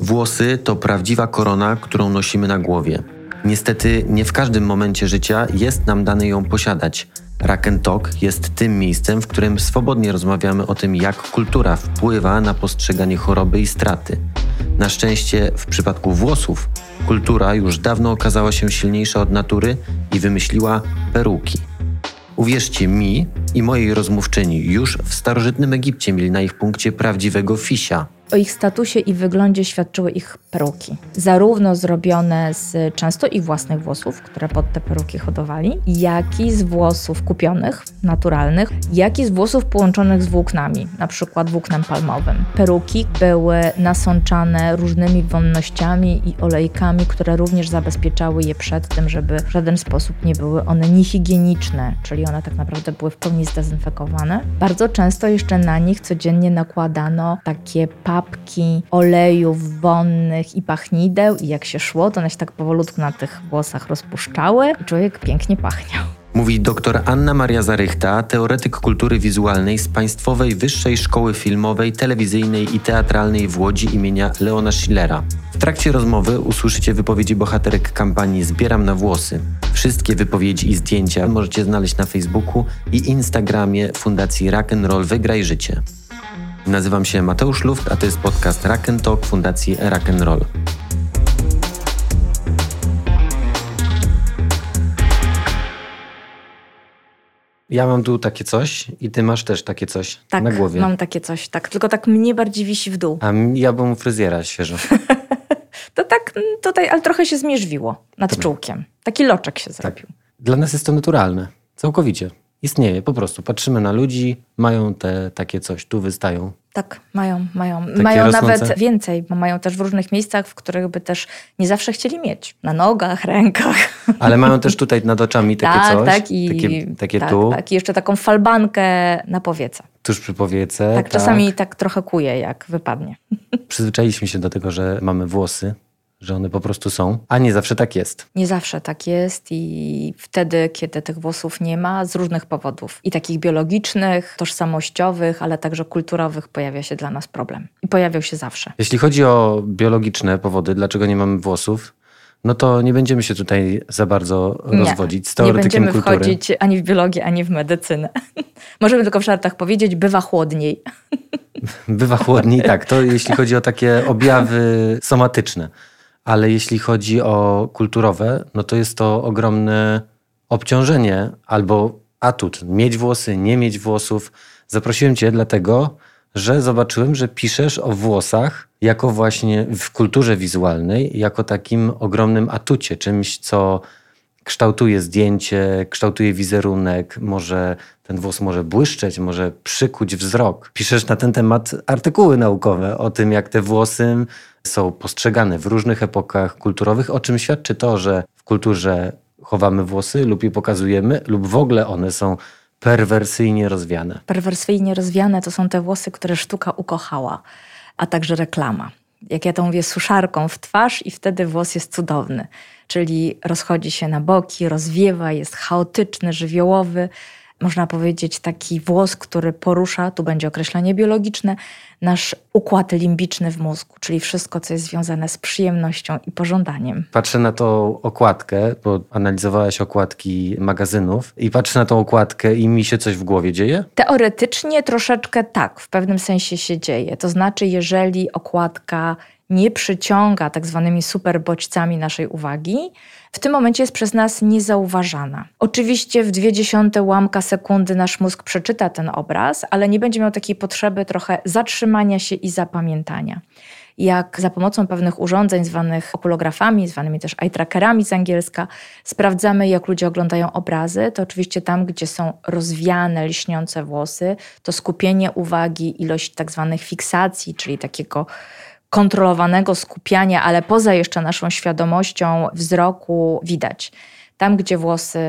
Włosy to prawdziwa korona, którą nosimy na głowie. Niestety nie w każdym momencie życia jest nam dane ją posiadać. And Talk jest tym miejscem, w którym swobodnie rozmawiamy o tym, jak kultura wpływa na postrzeganie choroby i straty. Na szczęście w przypadku włosów kultura już dawno okazała się silniejsza od natury i wymyśliła peruki. Uwierzcie mi i mojej rozmówczyni, już w starożytnym Egipcie mieli na ich punkcie prawdziwego fisia – o ich statusie i wyglądzie świadczyły ich peruki. Zarówno zrobione z często ich własnych włosów, które pod te peruki hodowali, jak i z włosów kupionych, naturalnych, jak i z włosów połączonych z włóknami, na przykład włóknem palmowym. Peruki były nasączane różnymi wonnościami i olejkami, które również zabezpieczały je przed tym, żeby w żaden sposób nie były one niehigieniczne, czyli one tak naprawdę były w pełni zdezynfekowane. Bardzo często jeszcze na nich codziennie nakładano takie papy, papki, olejów wonnych i pachnideł i jak się szło, to one się tak powolutku na tych włosach rozpuszczały i człowiek pięknie pachniał. Mówi dr Anna Maria Zarychta, teoretyk kultury wizualnej z Państwowej Wyższej Szkoły Filmowej, Telewizyjnej i Teatralnej w Łodzi imienia Leona Schillera. W trakcie rozmowy usłyszycie wypowiedzi bohaterek kampanii Zbieram na włosy. Wszystkie wypowiedzi i zdjęcia możecie znaleźć na Facebooku i Instagramie Fundacji Rock'n'Roll Wygraj Życie. Nazywam się Mateusz Luft, a to jest podcast Rock Talk Fundacji Rock Roll. Ja mam tu takie coś i ty masz też takie coś tak, na głowie. mam takie coś, tak. Tylko tak mnie bardziej wisi w dół. A ja bym fryzjera świeżo. to tak tutaj, ale trochę się zmierzwiło nad Dobra. czułkiem. Taki loczek się tak. zrobił. Tak. Dla nas jest to naturalne. Całkowicie. Istnieje po prostu. Patrzymy na ludzi, mają te takie coś, tu wystają. Tak, mają, mają. Takie mają rosnące? nawet więcej, bo mają też w różnych miejscach, w których by też nie zawsze chcieli mieć. Na nogach, rękach. Ale mają też tutaj nad oczami takie tak, coś. Tak, i, takie, takie tak, tu. Tak, i jeszcze taką falbankę na powiece. Tuż przy powiece. Tak, tak, czasami tak trochę kuje, jak wypadnie. Przyzwyczailiśmy się do tego, że mamy włosy że one po prostu są, a nie zawsze tak jest. Nie zawsze tak jest i wtedy, kiedy tych włosów nie ma, z różnych powodów i takich biologicznych, tożsamościowych, ale także kulturowych pojawia się dla nas problem. I pojawiał się zawsze. Jeśli chodzi o biologiczne powody, dlaczego nie mamy włosów, no to nie będziemy się tutaj za bardzo nie, rozwodzić z teoretykiem nie będziemy wchodzić ani w biologię, ani w medycynę. Możemy tylko w żartach powiedzieć, bywa chłodniej. Bywa chłodniej, tak. To jeśli chodzi o takie objawy somatyczne ale jeśli chodzi o kulturowe, no to jest to ogromne obciążenie albo atut. Mieć włosy, nie mieć włosów. Zaprosiłem Cię dlatego, że zobaczyłem, że piszesz o włosach jako właśnie w kulturze wizualnej, jako takim ogromnym atucie, czymś, co kształtuje zdjęcie, kształtuje wizerunek, może ten włos może błyszczeć, może przykuć wzrok. Piszesz na ten temat artykuły naukowe o tym, jak te włosy są postrzegane w różnych epokach kulturowych, o czym świadczy to, że w kulturze chowamy włosy lub je pokazujemy, lub w ogóle one są perwersyjnie rozwiane. Perwersyjnie rozwiane to są te włosy, które sztuka ukochała, a także reklama. Jak ja to mówię, suszarką w twarz i wtedy włos jest cudowny. Czyli rozchodzi się na boki, rozwiewa, jest chaotyczny, żywiołowy można powiedzieć, taki włos, który porusza, tu będzie określenie biologiczne, nasz układ limbiczny w mózgu, czyli wszystko, co jest związane z przyjemnością i pożądaniem. Patrzę na tą okładkę, bo analizowałaś okładki magazynów i patrzę na tą okładkę i mi się coś w głowie dzieje? Teoretycznie troszeczkę tak, w pewnym sensie się dzieje. To znaczy, jeżeli okładka nie przyciąga tak zwanymi superbodźcami naszej uwagi, w tym momencie jest przez nas niezauważana. Oczywiście w dwie dziesiąte łamka sekundy nasz mózg przeczyta ten obraz, ale nie będzie miał takiej potrzeby trochę zatrzymania się i zapamiętania jak za pomocą pewnych urządzeń zwanych okulografami, zwanymi też eye trackerami z angielska, sprawdzamy, jak ludzie oglądają obrazy, to oczywiście tam, gdzie są rozwiane, liśniące włosy, to skupienie uwagi, ilość tak zwanych fiksacji, czyli takiego kontrolowanego skupiania, ale poza jeszcze naszą świadomością wzroku widać. Tam, gdzie włosy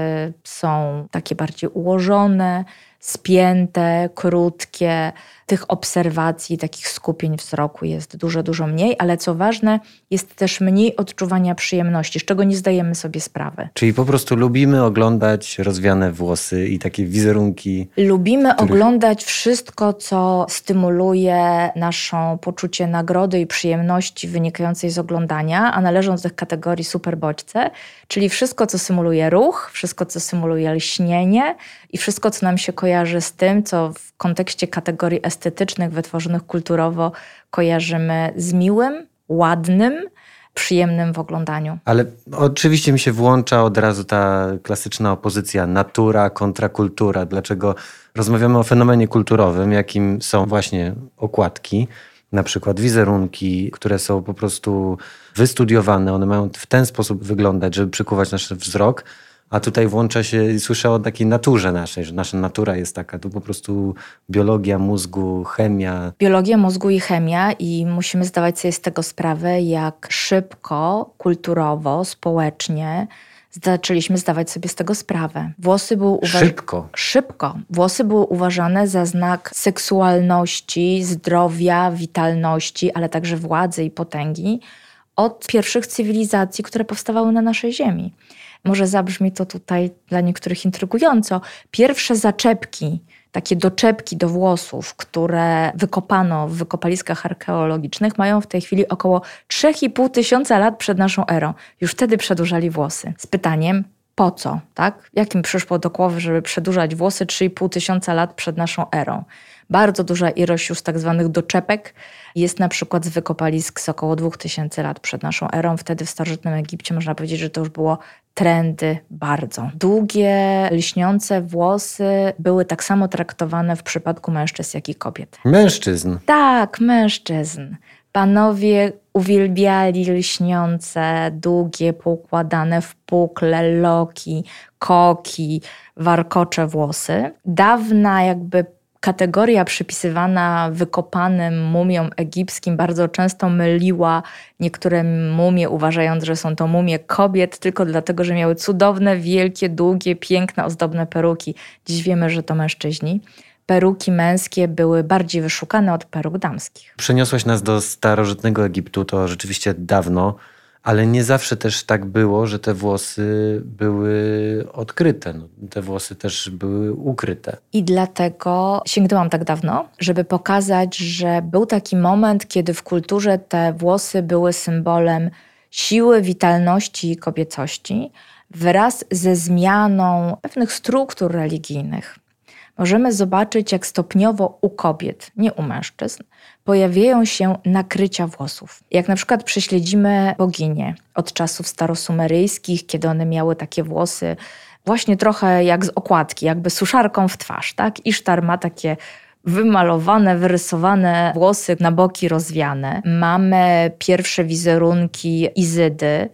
są takie bardziej ułożone, spięte, krótkie, tych obserwacji, takich skupień wzroku jest dużo, dużo mniej, ale co ważne, jest też mniej odczuwania przyjemności, z czego nie zdajemy sobie sprawy. Czyli po prostu lubimy oglądać rozwiane włosy i takie wizerunki. Lubimy których... oglądać wszystko, co stymuluje naszą poczucie nagrody i przyjemności wynikającej z oglądania, a należą do tych kategorii superbodźce, czyli wszystko, co symuluje ruch, wszystko, co symuluje lśnienie i wszystko, co nam się kojarzy z tym, co w kontekście kategorii estetycznych, wytworzonych kulturowo, kojarzymy z miłym, ładnym, przyjemnym w oglądaniu. Ale oczywiście mi się włącza od razu ta klasyczna opozycja natura kontra kultura. Dlaczego rozmawiamy o fenomenie kulturowym, jakim są właśnie okładki, na przykład wizerunki, które są po prostu wystudiowane, one mają w ten sposób wyglądać, żeby przykuwać nasz wzrok, a tutaj włącza się, słyszę o takiej naturze naszej, że nasza natura jest taka, tu po prostu biologia mózgu, chemia. Biologia mózgu i chemia i musimy zdawać sobie z tego sprawę, jak szybko, kulturowo, społecznie zaczęliśmy zdawać sobie z tego sprawę. Włosy były uważane... Szybko. Szybko. Włosy były uważane za znak seksualności, zdrowia, witalności, ale także władzy i potęgi od pierwszych cywilizacji, które powstawały na naszej ziemi. Może zabrzmi to tutaj dla niektórych intrygująco. Pierwsze zaczepki, takie doczepki do włosów, które wykopano w wykopaliskach archeologicznych, mają w tej chwili około 3,5 tysiąca lat przed naszą erą. Już wtedy przedłużali włosy. Z pytaniem, po co, tak? Jak im przyszło do głowy, żeby przedłużać włosy 3,5 tysiąca lat przed naszą erą? Bardzo duża ilość już tak zwanych doczepek jest na przykład z wykopalisk z około 2000 lat przed naszą erą. Wtedy w starożytnym Egipcie można powiedzieć, że to już było trendy bardzo. Długie, lśniące włosy były tak samo traktowane w przypadku mężczyzn, jak i kobiet. Mężczyzn? Tak, mężczyzn. Panowie uwielbiali lśniące, długie, poukładane w pukle, loki, koki, warkocze włosy. Dawna jakby kategoria przypisywana wykopanym mumiom egipskim bardzo często myliła niektóre mumie, uważając, że są to mumie kobiet, tylko dlatego, że miały cudowne, wielkie, długie, piękne, ozdobne peruki. Dziś wiemy, że to mężczyźni peruki męskie były bardziej wyszukane od peruk damskich. Przeniosłaś nas do starożytnego Egiptu, to rzeczywiście dawno ale nie zawsze też tak było, że te włosy były odkryte. No, te włosy też były ukryte. I dlatego sięgnęłam tak dawno, żeby pokazać, że był taki moment, kiedy w kulturze te włosy były symbolem siły, witalności i kobiecości wraz ze zmianą pewnych struktur religijnych możemy zobaczyć, jak stopniowo u kobiet, nie u mężczyzn, pojawiają się nakrycia włosów. Jak na przykład prześledzimy boginię od czasów starosumeryjskich, kiedy one miały takie włosy właśnie trochę jak z okładki, jakby suszarką w twarz, tak? Isztar ma takie wymalowane, wyrysowane włosy na boki rozwiane. Mamy pierwsze wizerunki Izydy,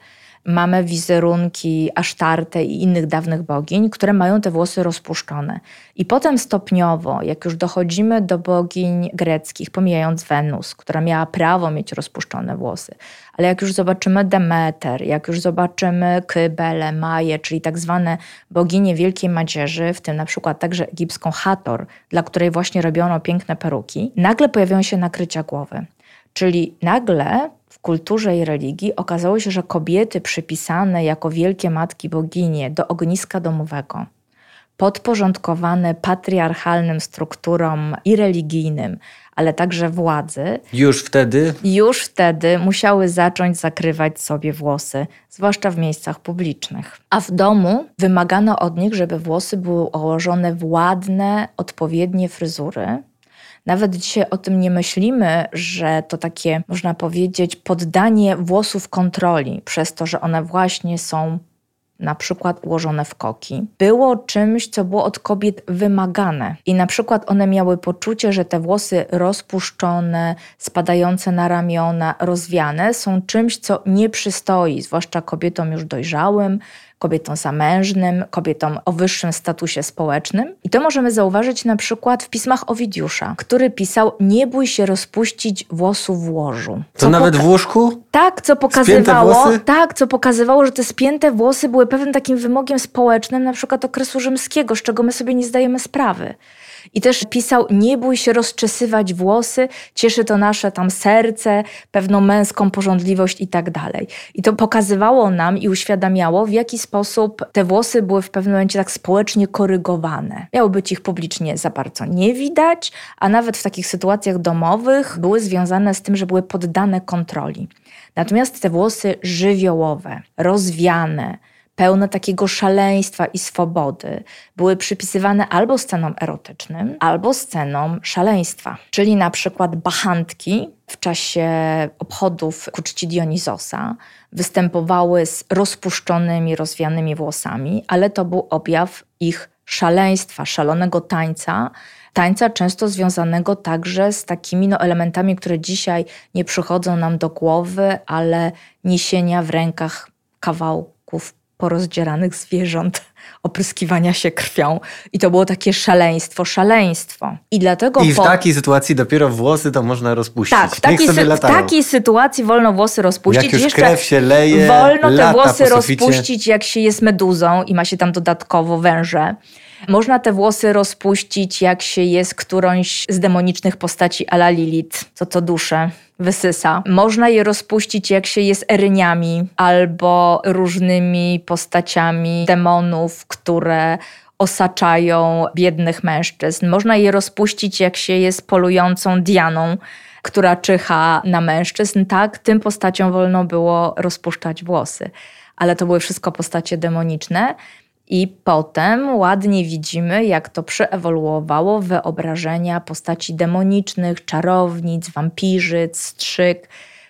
mamy wizerunki Asztarte i innych dawnych bogiń, które mają te włosy rozpuszczone. I potem stopniowo, jak już dochodzimy do bogiń greckich, pomijając Wenus, która miała prawo mieć rozpuszczone włosy, ale jak już zobaczymy Demeter, jak już zobaczymy Kybele, Maje, czyli tak zwane boginie Wielkiej Madzierzy, w tym na przykład także egipską Hator, dla której właśnie robiono piękne peruki, nagle pojawiają się nakrycia głowy. Czyli nagle w kulturze i religii okazało się, że kobiety przypisane jako wielkie matki boginie do ogniska domowego, podporządkowane patriarchalnym strukturom i religijnym, ale także władzy. Już wtedy? Już wtedy musiały zacząć zakrywać sobie włosy, zwłaszcza w miejscach publicznych. A w domu wymagano od nich, żeby włosy były ułożone w ładne, odpowiednie fryzury, nawet dzisiaj o tym nie myślimy, że to takie, można powiedzieć, poddanie włosów kontroli, przez to, że one właśnie są na przykład ułożone w koki, było czymś, co było od kobiet wymagane. I na przykład one miały poczucie, że te włosy rozpuszczone, spadające na ramiona, rozwiane są czymś, co nie przystoi, zwłaszcza kobietom już dojrzałym, kobietom zamężnym, kobietom o wyższym statusie społecznym. I to możemy zauważyć na przykład w pismach Owidiusza, który pisał: Nie bój się rozpuścić włosów w łożu. To nawet w łóżku? Tak, co pokazywało, tak, co pokazywało, że te spięte włosy były pewnym takim wymogiem społecznym, na przykład okresu rzymskiego, z czego my sobie nie zdajemy sprawy. I też pisał, nie bój się rozczesywać włosy, cieszy to nasze tam serce, pewną męską porządliwość i tak dalej. I to pokazywało nam i uświadamiało, w jaki sposób te włosy były w pewnym momencie tak społecznie korygowane. Miało być ich publicznie za bardzo nie widać, a nawet w takich sytuacjach domowych były związane z tym, że były poddane kontroli. Natomiast te włosy żywiołowe, rozwiane, pełne takiego szaleństwa i swobody, były przypisywane albo scenom erotycznym, albo scenom szaleństwa. Czyli na przykład bachantki w czasie obchodów ku czci Dionizosa występowały z rozpuszczonymi, rozwianymi włosami, ale to był objaw ich szaleństwa, szalonego tańca, tańca często związanego także z takimi no, elementami, które dzisiaj nie przychodzą nam do głowy, ale niesienia w rękach kawałków porozdzieranych zwierząt, opryskiwania się krwią. I to było takie szaleństwo, szaleństwo. I dlatego. I w po... takiej sytuacji dopiero włosy to można rozpuścić. Tak, w takiej, sy- w takiej sytuacji wolno włosy rozpuścić. Jak już Jeszcze krew się leje, wolno te włosy rozpuścić, jak się jest meduzą i ma się tam dodatkowo węże. Można te włosy rozpuścić, jak się jest którąś z demonicznych postaci ala Lilith, co to duszę wysysa. Można je rozpuścić, jak się jest eryniami albo różnymi postaciami demonów, które osaczają biednych mężczyzn. Można je rozpuścić, jak się jest polującą Dianą, która czyha na mężczyzn. Tak, tym postaciom wolno było rozpuszczać włosy. Ale to były wszystko postacie demoniczne. I potem ładnie widzimy, jak to przeewoluowało wyobrażenia postaci demonicznych, czarownic, wampirzyc, strzyk,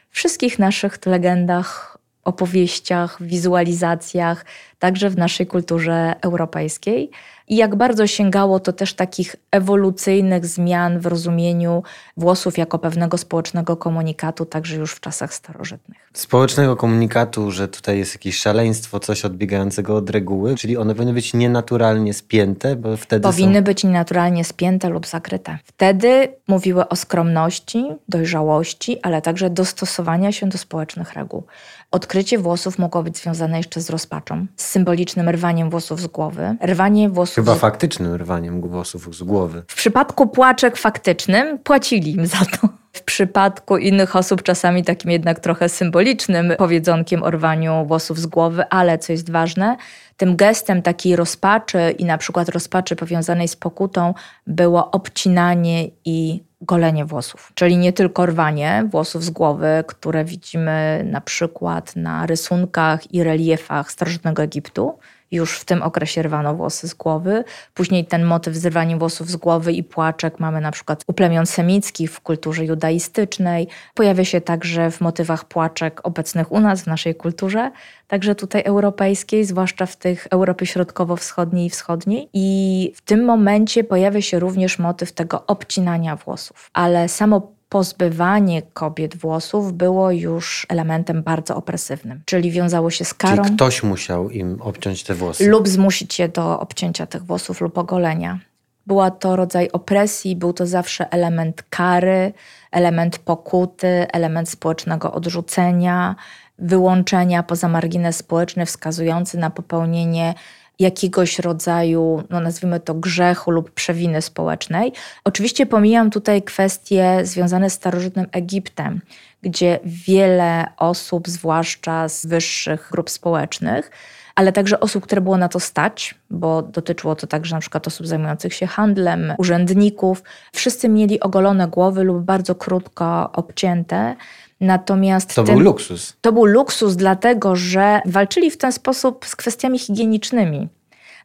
wszystkich naszych legendach, opowieściach, wizualizacjach, także w naszej kulturze europejskiej i jak bardzo sięgało to też takich ewolucyjnych zmian w rozumieniu włosów jako pewnego społecznego komunikatu, także już w czasach starożytnych. Społecznego komunikatu, że tutaj jest jakieś szaleństwo, coś odbiegającego od reguły, czyli one powinny być nienaturalnie spięte, bo wtedy. Powinny są... być nienaturalnie spięte lub zakryte. Wtedy mówiły o skromności, dojrzałości, ale także dostosowania się do społecznych reguł. Odkrycie włosów mogło być związane jeszcze z rozpaczą, z symbolicznym rwaniem włosów z głowy. Rwanie włosów. Chyba z... faktycznym rwaniem włosów z głowy. W przypadku płaczek faktycznym płacili im za to. W przypadku innych osób czasami takim jednak trochę symbolicznym powiedzonkiem o rwaniu włosów z głowy, ale co jest ważne, tym gestem takiej rozpaczy i na przykład rozpaczy powiązanej z pokutą było obcinanie i golenie włosów. Czyli nie tylko rwanie włosów z głowy, które widzimy na przykład na rysunkach i reliefach starożytnego Egiptu, już w tym okresie rwano włosy z głowy. Później ten motyw z rwaniem włosów z głowy i płaczek mamy na przykład u plemion semickich w kulturze judaistycznej. Pojawia się także w motywach płaczek obecnych u nas w naszej kulturze, także tutaj europejskiej, zwłaszcza w tych Europy Środkowo-Wschodniej i Wschodniej. I w tym momencie pojawia się również motyw tego obcinania włosów. Ale samo pozbywanie kobiet włosów było już elementem bardzo opresywnym, czyli wiązało się z karą. Czyli ktoś musiał im obciąć te włosy. Lub zmusić je do obcięcia tych włosów lub ogolenia. Była to rodzaj opresji, był to zawsze element kary, element pokuty, element społecznego odrzucenia, wyłączenia poza margines społeczny wskazujący na popełnienie jakiegoś rodzaju, no nazwijmy to grzechu lub przewiny społecznej. Oczywiście pomijam tutaj kwestie związane z starożytnym Egiptem, gdzie wiele osób, zwłaszcza z wyższych grup społecznych, ale także osób, które było na to stać, bo dotyczyło to także na przykład osób zajmujących się handlem, urzędników. Wszyscy mieli ogolone głowy lub bardzo krótko obcięte. Natomiast to ten, był luksus. To był luksus, dlatego że walczyli w ten sposób z kwestiami higienicznymi.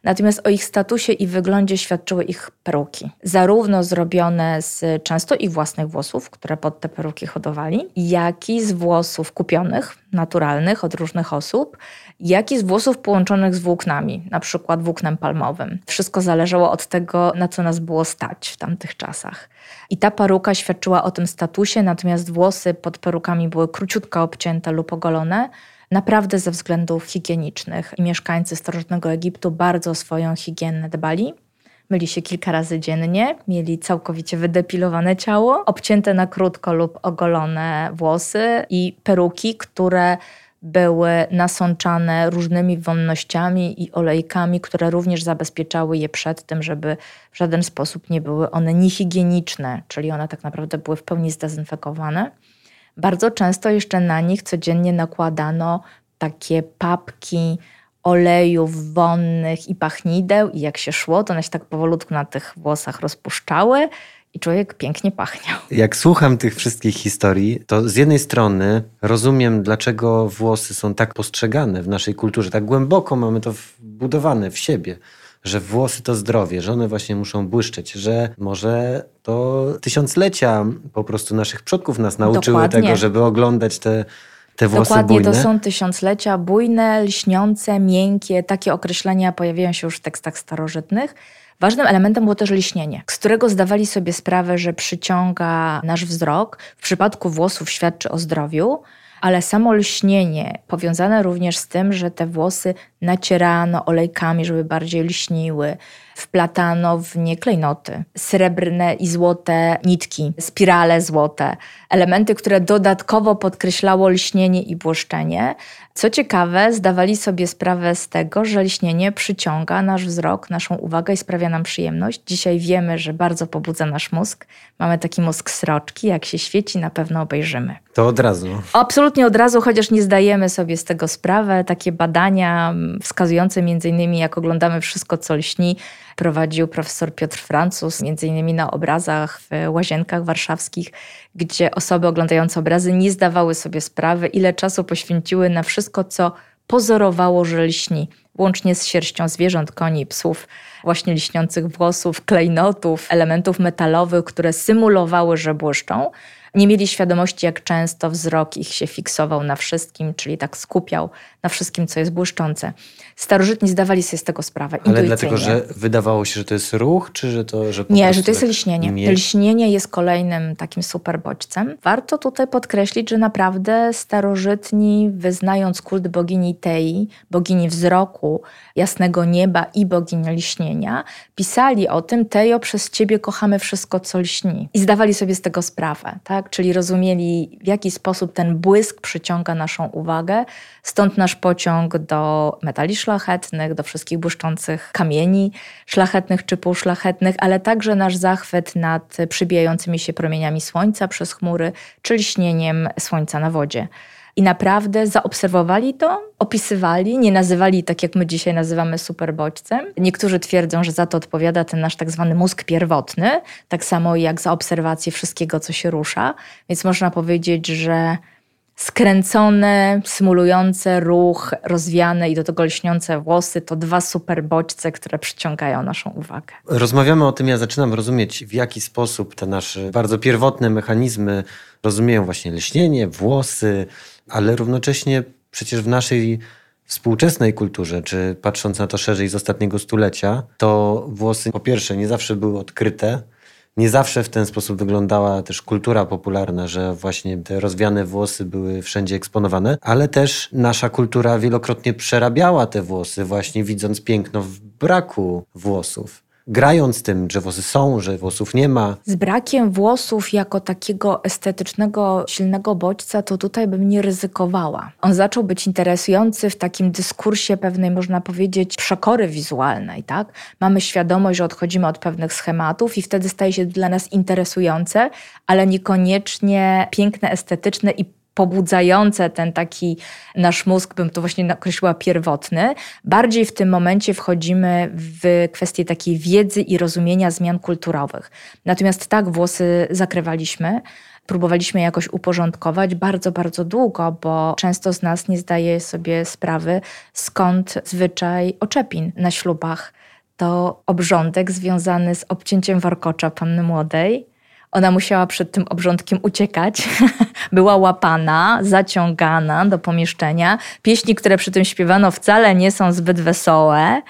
Natomiast o ich statusie i wyglądzie świadczyły ich peruki. Zarówno zrobione z często ich własnych włosów, które pod te peruki hodowali, jak i z włosów kupionych, naturalnych od różnych osób, jak i z włosów połączonych z włóknami, na przykład włóknem palmowym. Wszystko zależało od tego, na co nas było stać w tamtych czasach. I ta peruka świadczyła o tym statusie, natomiast włosy pod perukami były króciutko obcięte lub ogolone, naprawdę ze względów higienicznych. Mieszkańcy starożytnego Egiptu bardzo o swoją higienę dbali. Myli się kilka razy dziennie, mieli całkowicie wydepilowane ciało, obcięte na krótko lub ogolone włosy i peruki, które były nasączane różnymi wonnościami i olejkami, które również zabezpieczały je przed tym, żeby w żaden sposób nie były one niehigieniczne, czyli one tak naprawdę były w pełni zdezynfekowane. Bardzo często jeszcze na nich codziennie nakładano takie papki olejów wonnych i pachnideł i jak się szło, to one się tak powolutku na tych włosach rozpuszczały i człowiek pięknie pachniał. Jak słucham tych wszystkich historii, to z jednej strony rozumiem, dlaczego włosy są tak postrzegane w naszej kulturze. Tak głęboko mamy to wbudowane w siebie, że włosy to zdrowie, że one właśnie muszą błyszczeć, że może to tysiąclecia po prostu naszych przodków nas nauczyły Dokładnie. tego, żeby oglądać te te włosy Dokładnie, bujne? to są tysiąclecia bujne, lśniące, miękkie. Takie określenia pojawiają się już w tekstach starożytnych. Ważnym elementem było też liśnienie, z którego zdawali sobie sprawę, że przyciąga nasz wzrok. W przypadku włosów świadczy o zdrowiu, ale samo lśnienie powiązane również z tym, że te włosy nacierano olejkami, żeby bardziej lśniły, wplatano w nie klejnoty, srebrne i złote nitki, spirale złote, elementy, które dodatkowo podkreślało lśnienie i błyszczenie. Co ciekawe, zdawali sobie sprawę z tego, że lśnienie przyciąga nasz wzrok, naszą uwagę i sprawia nam przyjemność. Dzisiaj wiemy, że bardzo pobudza nasz mózg. Mamy taki mózg sroczki, jak się świeci, na pewno obejrzymy. To od razu. Absolutnie od razu, chociaż nie zdajemy sobie z tego sprawy. Takie badania wskazujące między innymi, jak oglądamy wszystko, co lśni, prowadził profesor Piotr Francuz, między innymi na obrazach w łazienkach warszawskich, gdzie osoby oglądające obrazy nie zdawały sobie sprawy, ile czasu poświęciły na wszystko, co pozorowało, że lśni, łącznie z sierścią zwierząt, koni, psów, właśnie liśniących włosów, klejnotów, elementów metalowych, które symulowały, że błyszczą. Nie mieli świadomości, jak często wzrok ich się fiksował na wszystkim, czyli tak skupiał na wszystkim, co jest błyszczące. Starożytni zdawali sobie z tego sprawę. Ale dlatego, że wydawało się, że to jest ruch, czy że to. Że nie, że to jest lśnienie. Mie... Lśnienie jest kolejnym takim super bodźcem. Warto tutaj podkreślić, że naprawdę starożytni, wyznając kult bogini Tei, bogini wzroku, jasnego nieba i bogini lśnienia, pisali o tym: Tejo, przez ciebie kochamy wszystko, co lśni. I zdawali sobie z tego sprawę. Tak? czyli rozumieli, w jaki sposób ten błysk przyciąga naszą uwagę. Stąd nasz pociąg do metali szlachetnych, do wszystkich błyszczących kamieni szlachetnych czy półszlachetnych, ale także nasz zachwyt nad przybijającymi się promieniami słońca przez chmury, czy lśnieniem słońca na wodzie. I naprawdę zaobserwowali to, opisywali, nie nazywali tak, jak my dzisiaj nazywamy superbodźcem. Niektórzy twierdzą, że za to odpowiada ten nasz tak zwany mózg pierwotny, tak samo jak za obserwację wszystkiego, co się rusza. Więc można powiedzieć, że skręcone, symulujące ruch, rozwiane i do tego lśniące włosy to dwa super bodźce, które przyciągają naszą uwagę. Rozmawiamy o tym, ja zaczynam rozumieć, w jaki sposób te nasze bardzo pierwotne mechanizmy rozumieją właśnie lśnienie, włosy, ale równocześnie przecież w naszej współczesnej kulturze, czy patrząc na to szerzej z ostatniego stulecia, to włosy po pierwsze nie zawsze były odkryte, nie zawsze w ten sposób wyglądała też kultura popularna, że właśnie te rozwiane włosy były wszędzie eksponowane, ale też nasza kultura wielokrotnie przerabiała te włosy, właśnie widząc piękno w braku włosów grając tym, że włosy są, że włosów nie ma. Z brakiem włosów jako takiego estetycznego, silnego bodźca, to tutaj bym nie ryzykowała. On zaczął być interesujący w takim dyskursie pewnej, można powiedzieć, przekory wizualnej, tak? Mamy świadomość, że odchodzimy od pewnych schematów i wtedy staje się dla nas interesujące, ale niekoniecznie piękne, estetyczne i pobudzające ten taki nasz mózg, bym to właśnie określiła pierwotny. Bardziej w tym momencie wchodzimy w kwestię takiej wiedzy i rozumienia zmian kulturowych. Natomiast tak, włosy zakrywaliśmy. Próbowaliśmy jakoś uporządkować bardzo, bardzo długo, bo często z nas nie zdaje sobie sprawy, skąd zwyczaj oczepin na ślubach. To obrządek związany z obcięciem warkocza panny młodej, ona musiała przed tym obrządkiem uciekać. Była łapana, zaciągana do pomieszczenia. Pieśni, które przy tym śpiewano, wcale nie są zbyt wesołe.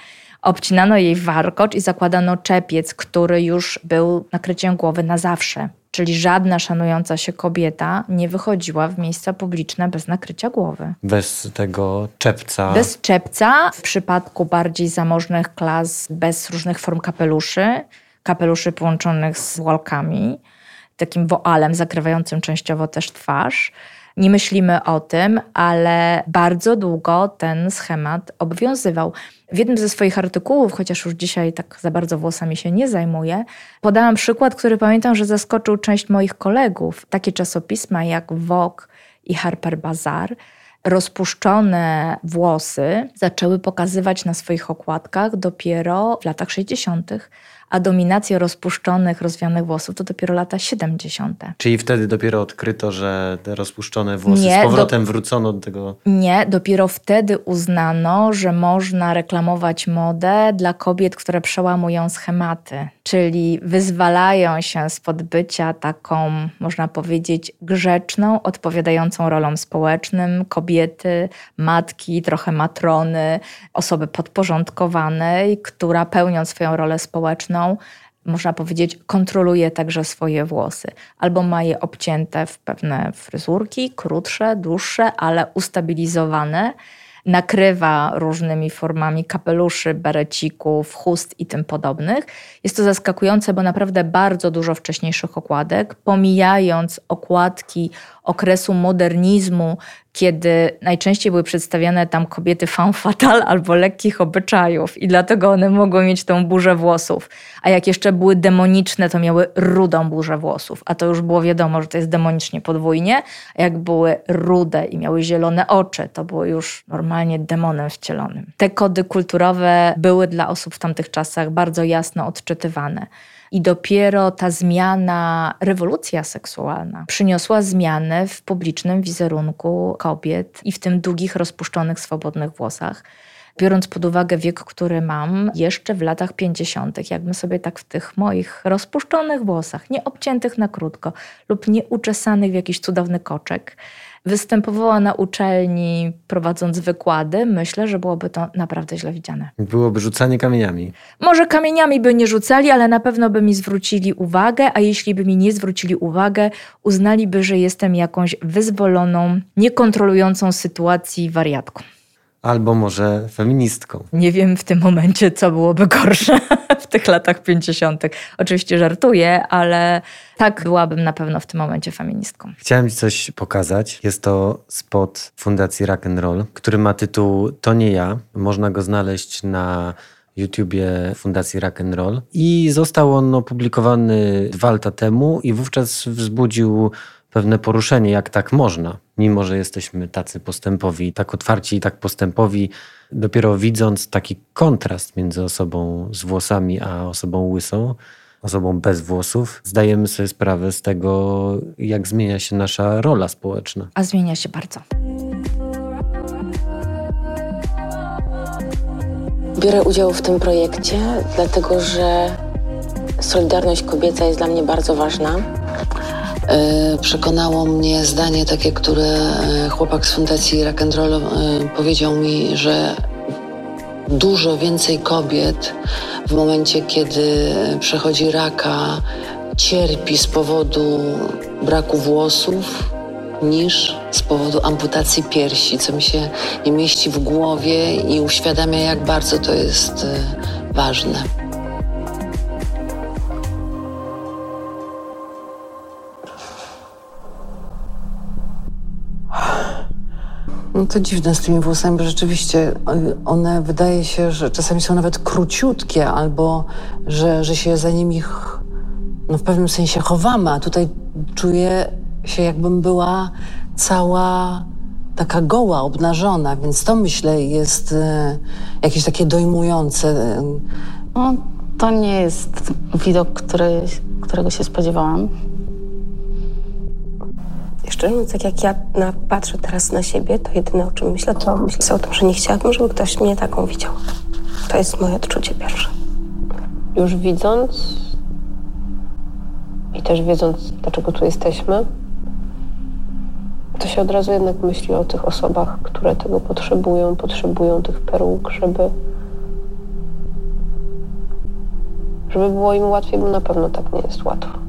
Obcinano jej warkocz i zakładano czepiec, który już był nakryciem głowy na zawsze. Czyli żadna szanująca się kobieta nie wychodziła w miejsca publiczne bez nakrycia głowy. Bez tego czepca. Bez czepca. W przypadku bardziej zamożnych klas, bez różnych form kapeluszy, kapeluszy połączonych z łalkami takim woalem zakrywającym częściowo też twarz. Nie myślimy o tym, ale bardzo długo ten schemat obowiązywał. W jednym ze swoich artykułów, chociaż już dzisiaj tak za bardzo włosami się nie zajmuję, podałam przykład, który pamiętam, że zaskoczył część moich kolegów. Takie czasopisma jak Vogue i Harper Bazaar rozpuszczone włosy zaczęły pokazywać na swoich okładkach dopiero w latach 60., a dominację rozpuszczonych, rozwianych włosów to dopiero lata 70. Czyli wtedy dopiero odkryto, że te rozpuszczone włosy Nie, z powrotem do... wrócono do tego. Nie, dopiero wtedy uznano, że można reklamować modę dla kobiet, które przełamują schematy, czyli wyzwalają się spod bycia taką, można powiedzieć, grzeczną, odpowiadającą rolom społecznym kobiety, matki, trochę matrony, osoby podporządkowanej, która pełniąc swoją rolę społeczną, można powiedzieć, kontroluje także swoje włosy. Albo ma je obcięte w pewne fryzurki, krótsze, dłuższe, ale ustabilizowane. Nakrywa różnymi formami kapeluszy, berecików, chust i tym podobnych. Jest to zaskakujące, bo naprawdę bardzo dużo wcześniejszych okładek, pomijając okładki okresu modernizmu, kiedy najczęściej były przedstawiane tam kobiety femme fatale albo lekkich obyczajów i dlatego one mogły mieć tą burzę włosów. A jak jeszcze były demoniczne, to miały rudą burzę włosów. A to już było wiadomo, że to jest demonicznie podwójnie. A jak były rude i miały zielone oczy, to było już normalnie demonem wcielonym. Te kody kulturowe były dla osób w tamtych czasach bardzo jasno odczytywane. I dopiero ta zmiana, rewolucja seksualna przyniosła zmianę w publicznym wizerunku kobiet i w tym długich, rozpuszczonych, swobodnych włosach. Biorąc pod uwagę wiek, który mam, jeszcze w latach 50., jakbym sobie tak w tych moich rozpuszczonych włosach, nie obciętych na krótko lub nie uczesanych w jakiś cudowny koczek, występowała na uczelni prowadząc wykłady, myślę, że byłoby to naprawdę źle widziane. Byłoby rzucanie kamieniami. Może kamieniami by nie rzucali, ale na pewno by mi zwrócili uwagę, a jeśli by mi nie zwrócili uwagę, uznaliby, że jestem jakąś wyzwoloną, niekontrolującą sytuacji wariatką. Albo może feministką. Nie wiem w tym momencie, co byłoby gorsze w tych latach 50. Oczywiście żartuję, ale tak byłabym na pewno w tym momencie feministką. Chciałem Ci coś pokazać. Jest to spot Fundacji Rock and Roll, który ma tytuł To nie ja. Można go znaleźć na YouTubie Fundacji Rock and Roll i został on opublikowany dwa lata temu i wówczas wzbudził pewne poruszenie, jak tak można, mimo że jesteśmy tacy postępowi, tak otwarci i tak postępowi, dopiero widząc taki kontrast między osobą z włosami a osobą łysą, osobą bez włosów, zdajemy sobie sprawę z tego, jak zmienia się nasza rola społeczna. A zmienia się bardzo. Biorę udział w tym projekcie, dlatego że solidarność kobieca jest dla mnie bardzo ważna. E, przekonało mnie zdanie takie, które e, chłopak z Fundacji Rock and Roll e, powiedział mi, że dużo więcej kobiet w momencie, kiedy przechodzi raka, cierpi z powodu braku włosów niż z powodu amputacji piersi, co mi się nie mieści w głowie i uświadamia, jak bardzo to jest ważne. No to dziwne z tymi włosami, bo rzeczywiście y, one wydaje się, że czasami są nawet króciutkie, albo że, że się za nimi no, w pewnym sensie chowamy, a tutaj czuję się jakbym była cała taka goła, obnażona, więc to myślę jest y, jakieś takie dojmujące. No, to nie jest widok, który, którego się spodziewałam. Szczerze mówiąc, tak jak ja na, patrzę teraz na siebie, to jedyne o czym myślę, to myślę o tym, że nie chciałabym, żeby ktoś mnie taką widział. To jest moje odczucie pierwsze. Już widząc i też wiedząc, dlaczego tu jesteśmy, to się od razu jednak myśli o tych osobach, które tego potrzebują, potrzebują tych perłuk, żeby żeby było im łatwiej, bo na pewno tak nie jest łatwo.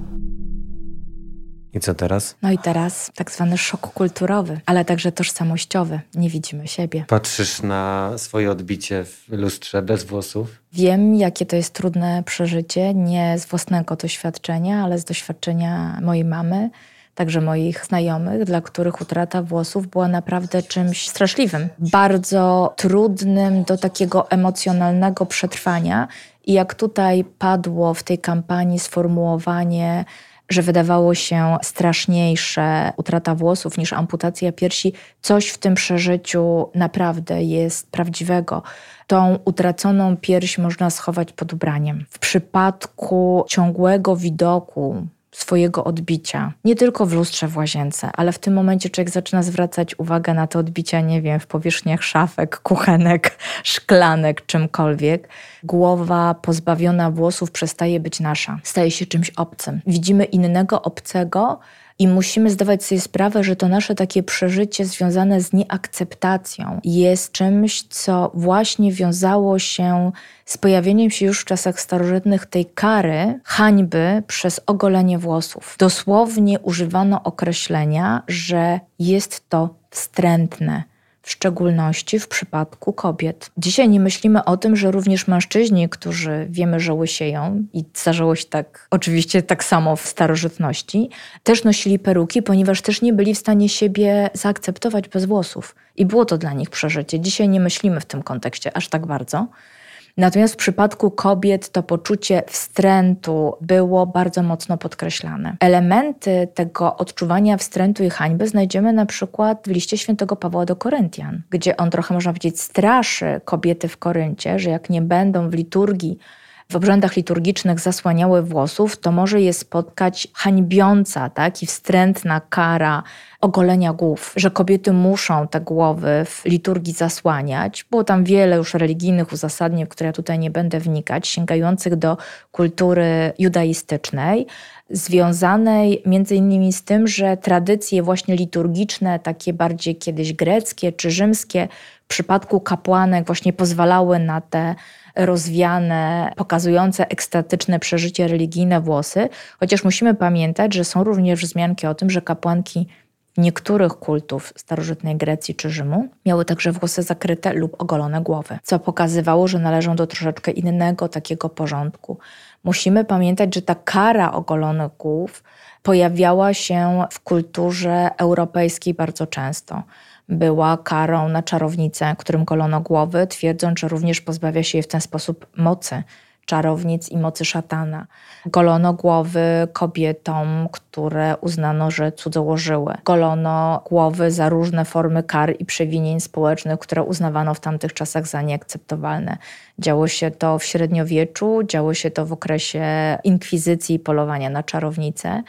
I co teraz? No i teraz tak zwany szok kulturowy, ale także tożsamościowy. Nie widzimy siebie. Patrzysz na swoje odbicie w lustrze bez włosów? Wiem, jakie to jest trudne przeżycie, nie z własnego doświadczenia, ale z doświadczenia mojej mamy. także moich znajomych, dla których utrata włosów była naprawdę czymś straszliwym, bardzo trudnym do takiego emocjonalnego przetrwania. I jak tutaj padło w tej kampanii sformułowanie, że wydawało się straszniejsze utrata włosów niż amputacja piersi, coś w tym przeżyciu naprawdę jest prawdziwego. Tą utraconą pierś można schować pod ubraniem. W przypadku ciągłego widoku swojego odbicia. Nie tylko w lustrze w łazience, ale w tym momencie człowiek zaczyna zwracać uwagę na te odbicia, nie wiem, w powierzchniach szafek, kuchenek, szklanek, czymkolwiek. Głowa pozbawiona włosów przestaje być nasza, staje się czymś obcym. Widzimy innego obcego, i musimy zdawać sobie sprawę, że to nasze takie przeżycie związane z nieakceptacją jest czymś, co właśnie wiązało się z pojawieniem się już w czasach starożytnych tej kary hańby przez ogolenie włosów. Dosłownie używano określenia, że jest to wstrętne w szczególności w przypadku kobiet. Dzisiaj nie myślimy o tym, że również mężczyźni, którzy wiemy, że łysieją i zdarzało się tak oczywiście tak samo w starożytności, też nosili peruki, ponieważ też nie byli w stanie siebie zaakceptować bez włosów. I było to dla nich przeżycie. Dzisiaj nie myślimy w tym kontekście aż tak bardzo. Natomiast w przypadku kobiet to poczucie wstrętu było bardzo mocno podkreślane. Elementy tego odczuwania wstrętu i hańby znajdziemy na przykład w liście świętego Pawła do Koryntian, gdzie on trochę, można powiedzieć, straszy kobiety w Koryncie, że jak nie będą w liturgii w obrzędach liturgicznych zasłaniały włosów, to może je spotkać hańbiąca tak, i wstrętna kara ogolenia głów, że kobiety muszą te głowy w liturgii zasłaniać. Było tam wiele już religijnych uzasadnień, w które ja tutaj nie będę wnikać, sięgających do kultury judaistycznej, związanej między innymi z tym, że tradycje właśnie liturgiczne, takie bardziej kiedyś greckie czy rzymskie, w przypadku kapłanek właśnie pozwalały na te rozwiane, pokazujące ekstatyczne przeżycie religijne włosy, chociaż musimy pamiętać, że są również wzmianki o tym, że kapłanki niektórych kultów starożytnej Grecji czy Rzymu miały także włosy zakryte lub ogolone głowy, co pokazywało, że należą do troszeczkę innego takiego porządku. Musimy pamiętać, że ta kara ogolonych głów pojawiała się w kulturze europejskiej bardzo często była karą na czarownicę, którym kolono głowy, twierdząc, że również pozbawia się jej w ten sposób mocy czarownic i mocy szatana. Golono głowy kobietom, które uznano, że cudzołożyły. Golono głowy za różne formy kar i przewinień społecznych, które uznawano w tamtych czasach za nieakceptowalne. Działo się to w średniowieczu, działo się to w okresie inkwizycji i polowania na czarownice.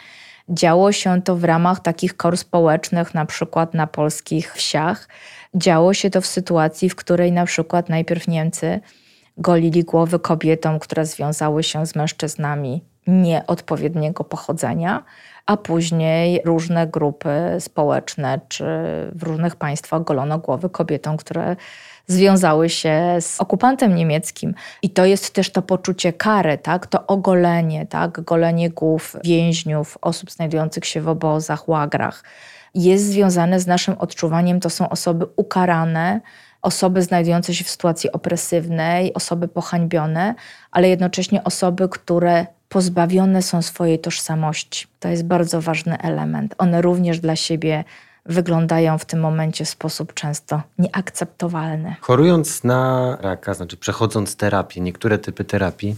Działo się to w ramach takich kor społecznych, na przykład na polskich wsiach. Działo się to w sytuacji, w której na przykład najpierw Niemcy golili głowy kobietom, które związały się z mężczyznami nieodpowiedniego pochodzenia, a później różne grupy społeczne czy w różnych państwach golono głowy kobietom, które związały się z okupantem niemieckim. I to jest też to poczucie kary, tak? to ogolenie, tak? golenie głów więźniów, osób znajdujących się w obozach, łagrach. Jest związane z naszym odczuwaniem, to są osoby ukarane, osoby znajdujące się w sytuacji opresywnej, osoby pohańbione, ale jednocześnie osoby, które pozbawione są swojej tożsamości. To jest bardzo ważny element. One również dla siebie wyglądają w tym momencie w sposób często nieakceptowalny. Chorując na raka, znaczy przechodząc terapię, niektóre typy terapii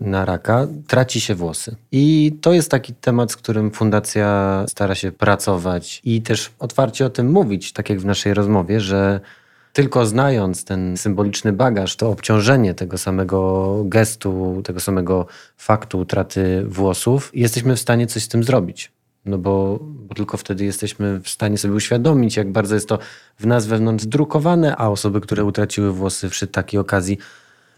na raka, traci się włosy. I to jest taki temat, z którym fundacja stara się pracować i też otwarcie o tym mówić, tak jak w naszej rozmowie, że tylko znając ten symboliczny bagaż, to obciążenie tego samego gestu, tego samego faktu utraty włosów, jesteśmy w stanie coś z tym zrobić. No bo, bo, tylko wtedy jesteśmy w stanie sobie uświadomić, jak bardzo jest to w nas wewnątrz drukowane, a osoby, które utraciły włosy przy takiej okazji,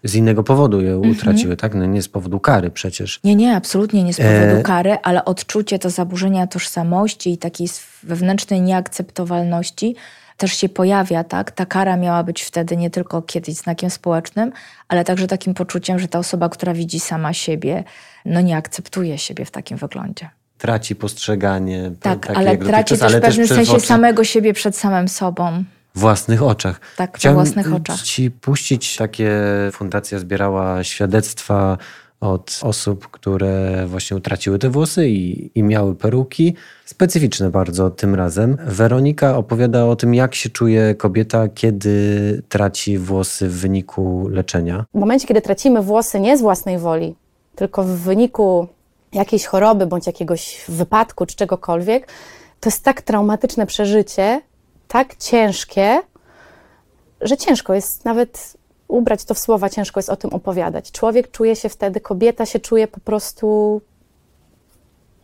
z innego powodu je mhm. utraciły, tak? No nie z powodu kary przecież. Nie, nie, absolutnie nie z powodu e... kary, ale odczucie to zaburzenia tożsamości i takiej wewnętrznej nieakceptowalności też się pojawia, tak? Ta kara miała być wtedy nie tylko kiedyś znakiem społecznym, ale także takim poczuciem, że ta osoba, która widzi sama siebie, no nie akceptuje siebie w takim wyglądzie traci postrzeganie. Tak, ale traci też w pewnym sensie samego siebie przed samym sobą. W własnych oczach. Tak, Chciałem w własnych oczach. ci puścić takie, fundacja zbierała świadectwa od osób, które właśnie utraciły te włosy i, i miały peruki. Specyficzne bardzo tym razem. Weronika opowiada o tym, jak się czuje kobieta, kiedy traci włosy w wyniku leczenia. W momencie, kiedy tracimy włosy nie z własnej woli, tylko w wyniku jakiejś choroby bądź jakiegoś wypadku czy czegokolwiek, to jest tak traumatyczne przeżycie, tak ciężkie, że ciężko jest nawet ubrać to w słowa, ciężko jest o tym opowiadać. Człowiek czuje się wtedy, kobieta się czuje po prostu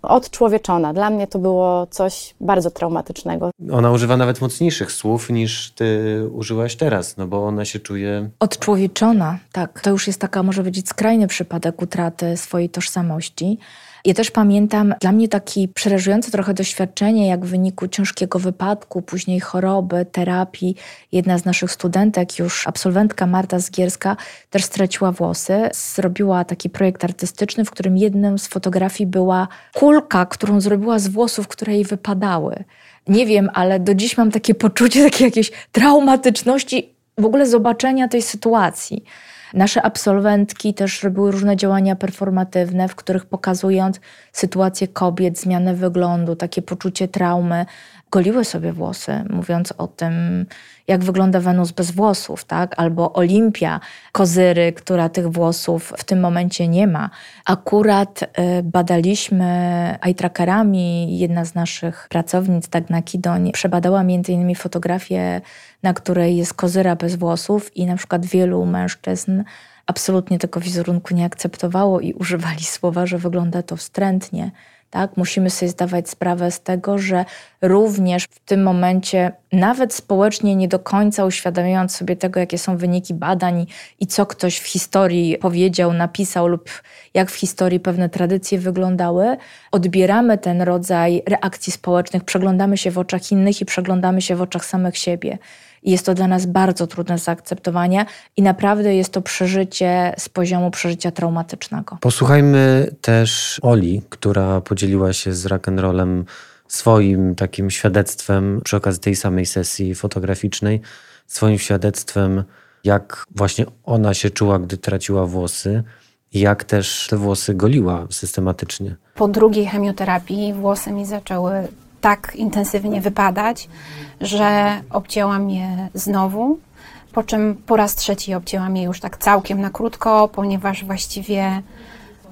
odczłowieczona. Dla mnie to było coś bardzo traumatycznego. Ona używa nawet mocniejszych słów niż ty użyłaś teraz, no bo ona się czuje... Odczłowieczona, tak. To już jest taka, może być skrajny przypadek utraty swojej tożsamości. Ja też pamiętam dla mnie takie przerażające trochę doświadczenie, jak w wyniku ciężkiego wypadku, później choroby, terapii, jedna z naszych studentek, już absolwentka Marta Zgierska, też straciła włosy. Zrobiła taki projekt artystyczny, w którym jedną z fotografii była kulka, którą zrobiła z włosów, które jej wypadały. Nie wiem, ale do dziś mam takie poczucie takiej jakiejś traumatyczności w ogóle zobaczenia tej sytuacji. Nasze absolwentki też robiły różne działania performatywne, w których pokazując sytuację kobiet, zmianę wyglądu, takie poczucie traumy, goliły sobie włosy, mówiąc o tym, jak wygląda Wenus bez włosów, tak? Albo Olimpia Kozyry, która tych włosów w tym momencie nie ma. Akurat y, badaliśmy eye trackerami. Jedna z naszych pracownic, Dagna Kidoń, przebadała między innymi fotografię, na której jest Kozyra bez włosów i na przykład wielu mężczyzn absolutnie tego wizerunku nie akceptowało i używali słowa, że wygląda to wstrętnie. Tak? Musimy sobie zdawać sprawę z tego, że również w tym momencie, nawet społecznie nie do końca uświadamiając sobie tego, jakie są wyniki badań i co ktoś w historii powiedział, napisał lub jak w historii pewne tradycje wyglądały, odbieramy ten rodzaj reakcji społecznych, przeglądamy się w oczach innych i przeglądamy się w oczach samych siebie. I jest to dla nas bardzo trudne do zaakceptowania i naprawdę jest to przeżycie z poziomu przeżycia traumatycznego. Posłuchajmy też Oli, która podzieliła się z rock'n'rollem swoim takim świadectwem przy okazji tej samej sesji fotograficznej, swoim świadectwem, jak właśnie ona się czuła, gdy traciła włosy i jak też te włosy goliła systematycznie. Po drugiej chemioterapii włosy mi zaczęły tak intensywnie wypadać, że obcięłam je znowu. Po czym po raz trzeci obcięłam je już tak całkiem na krótko, ponieważ właściwie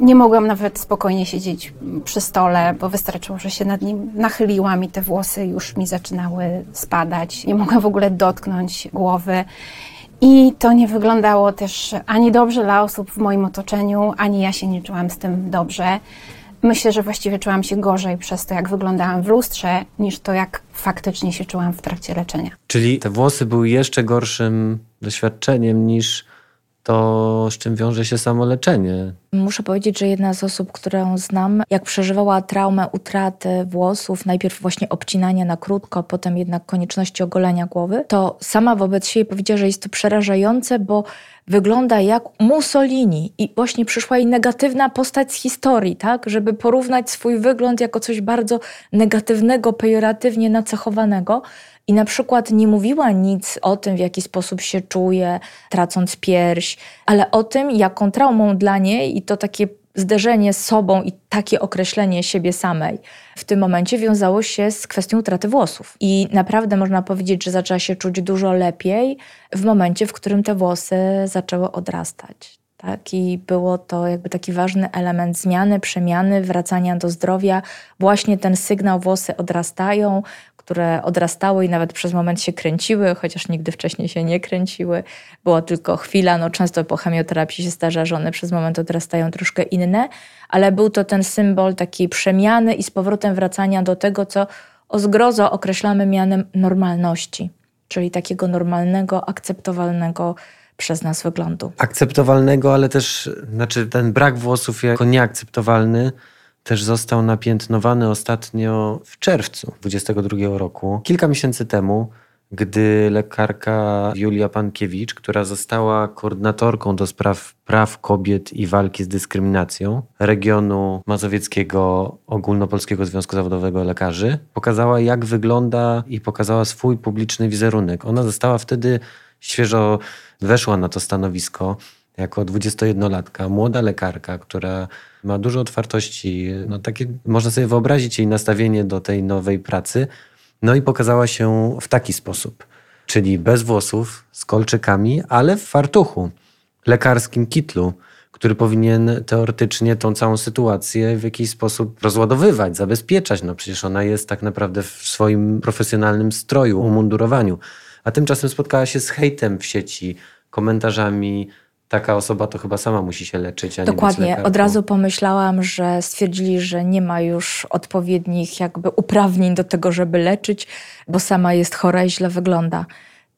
nie mogłam nawet spokojnie siedzieć przy stole, bo wystarczyło, że się nad nim nachyliłam i te włosy już mi zaczynały spadać. Nie mogłam w ogóle dotknąć głowy. I to nie wyglądało też ani dobrze dla osób w moim otoczeniu, ani ja się nie czułam z tym dobrze. Myślę, że właściwie czułam się gorzej przez to, jak wyglądałam w lustrze, niż to, jak faktycznie się czułam w trakcie leczenia. Czyli te włosy były jeszcze gorszym doświadczeniem niż to, z czym wiąże się samo leczenie. Muszę powiedzieć, że jedna z osób, którą znam, jak przeżywała traumę utraty włosów, najpierw właśnie obcinania na krótko, potem jednak konieczności ogolenia głowy, to sama wobec siebie powiedziała, że jest to przerażające, bo wygląda jak Mussolini i właśnie przyszła jej negatywna postać z historii, tak, żeby porównać swój wygląd jako coś bardzo negatywnego, pejoratywnie nacechowanego. I na przykład nie mówiła nic o tym, w jaki sposób się czuje, tracąc pierś, ale o tym, jaką traumą dla niej i to takie zderzenie z sobą i takie określenie siebie samej w tym momencie wiązało się z kwestią utraty włosów. I naprawdę można powiedzieć, że zaczęła się czuć dużo lepiej w momencie, w którym te włosy zaczęły odrastać. Tak? I było to jakby taki ważny element zmiany, przemiany, wracania do zdrowia. Właśnie ten sygnał włosy odrastają, które odrastały i nawet przez moment się kręciły, chociaż nigdy wcześniej się nie kręciły. Była tylko chwila, no często po chemioterapii się starza, że one przez moment odrastają troszkę inne, ale był to ten symbol takiej przemiany i z powrotem wracania do tego, co o zgrozo określamy mianem normalności, czyli takiego normalnego, akceptowalnego przez nas wyglądu. Akceptowalnego, ale też, znaczy ten brak włosów jako nieakceptowalny też został napiętnowany ostatnio w czerwcu 2022 roku, kilka miesięcy temu, gdy lekarka Julia Pankiewicz, która została koordynatorką do spraw praw kobiet i walki z dyskryminacją regionu mazowieckiego Ogólnopolskiego Związku Zawodowego Lekarzy, pokazała jak wygląda i pokazała swój publiczny wizerunek. Ona została wtedy świeżo weszła na to stanowisko jako 21-latka, młoda lekarka, która ma dużo otwartości, no takie można sobie wyobrazić jej nastawienie do tej nowej pracy. No i pokazała się w taki sposób, czyli bez włosów, z kolczykami, ale w fartuchu, lekarskim kitlu, który powinien teoretycznie tą całą sytuację w jakiś sposób rozładowywać, zabezpieczać. No przecież ona jest tak naprawdę w swoim profesjonalnym stroju, umundurowaniu. A tymczasem spotkała się z hejtem w sieci, komentarzami, taka osoba to chyba sama musi się leczyć, a Dokładnie. nie być Od razu pomyślałam, że stwierdzili, że nie ma już odpowiednich jakby uprawnień do tego, żeby leczyć, bo sama jest chora i źle wygląda.